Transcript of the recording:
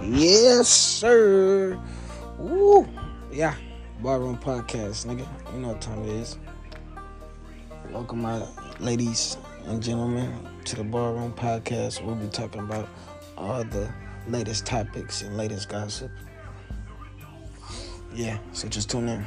Yes, sir. Woo. Yeah. Ball Room Podcast, nigga. You know what time it is. Welcome, my ladies and gentlemen, to the Ball Room Podcast. We'll be talking about all the latest topics and latest gossip. Yeah, so just tune in.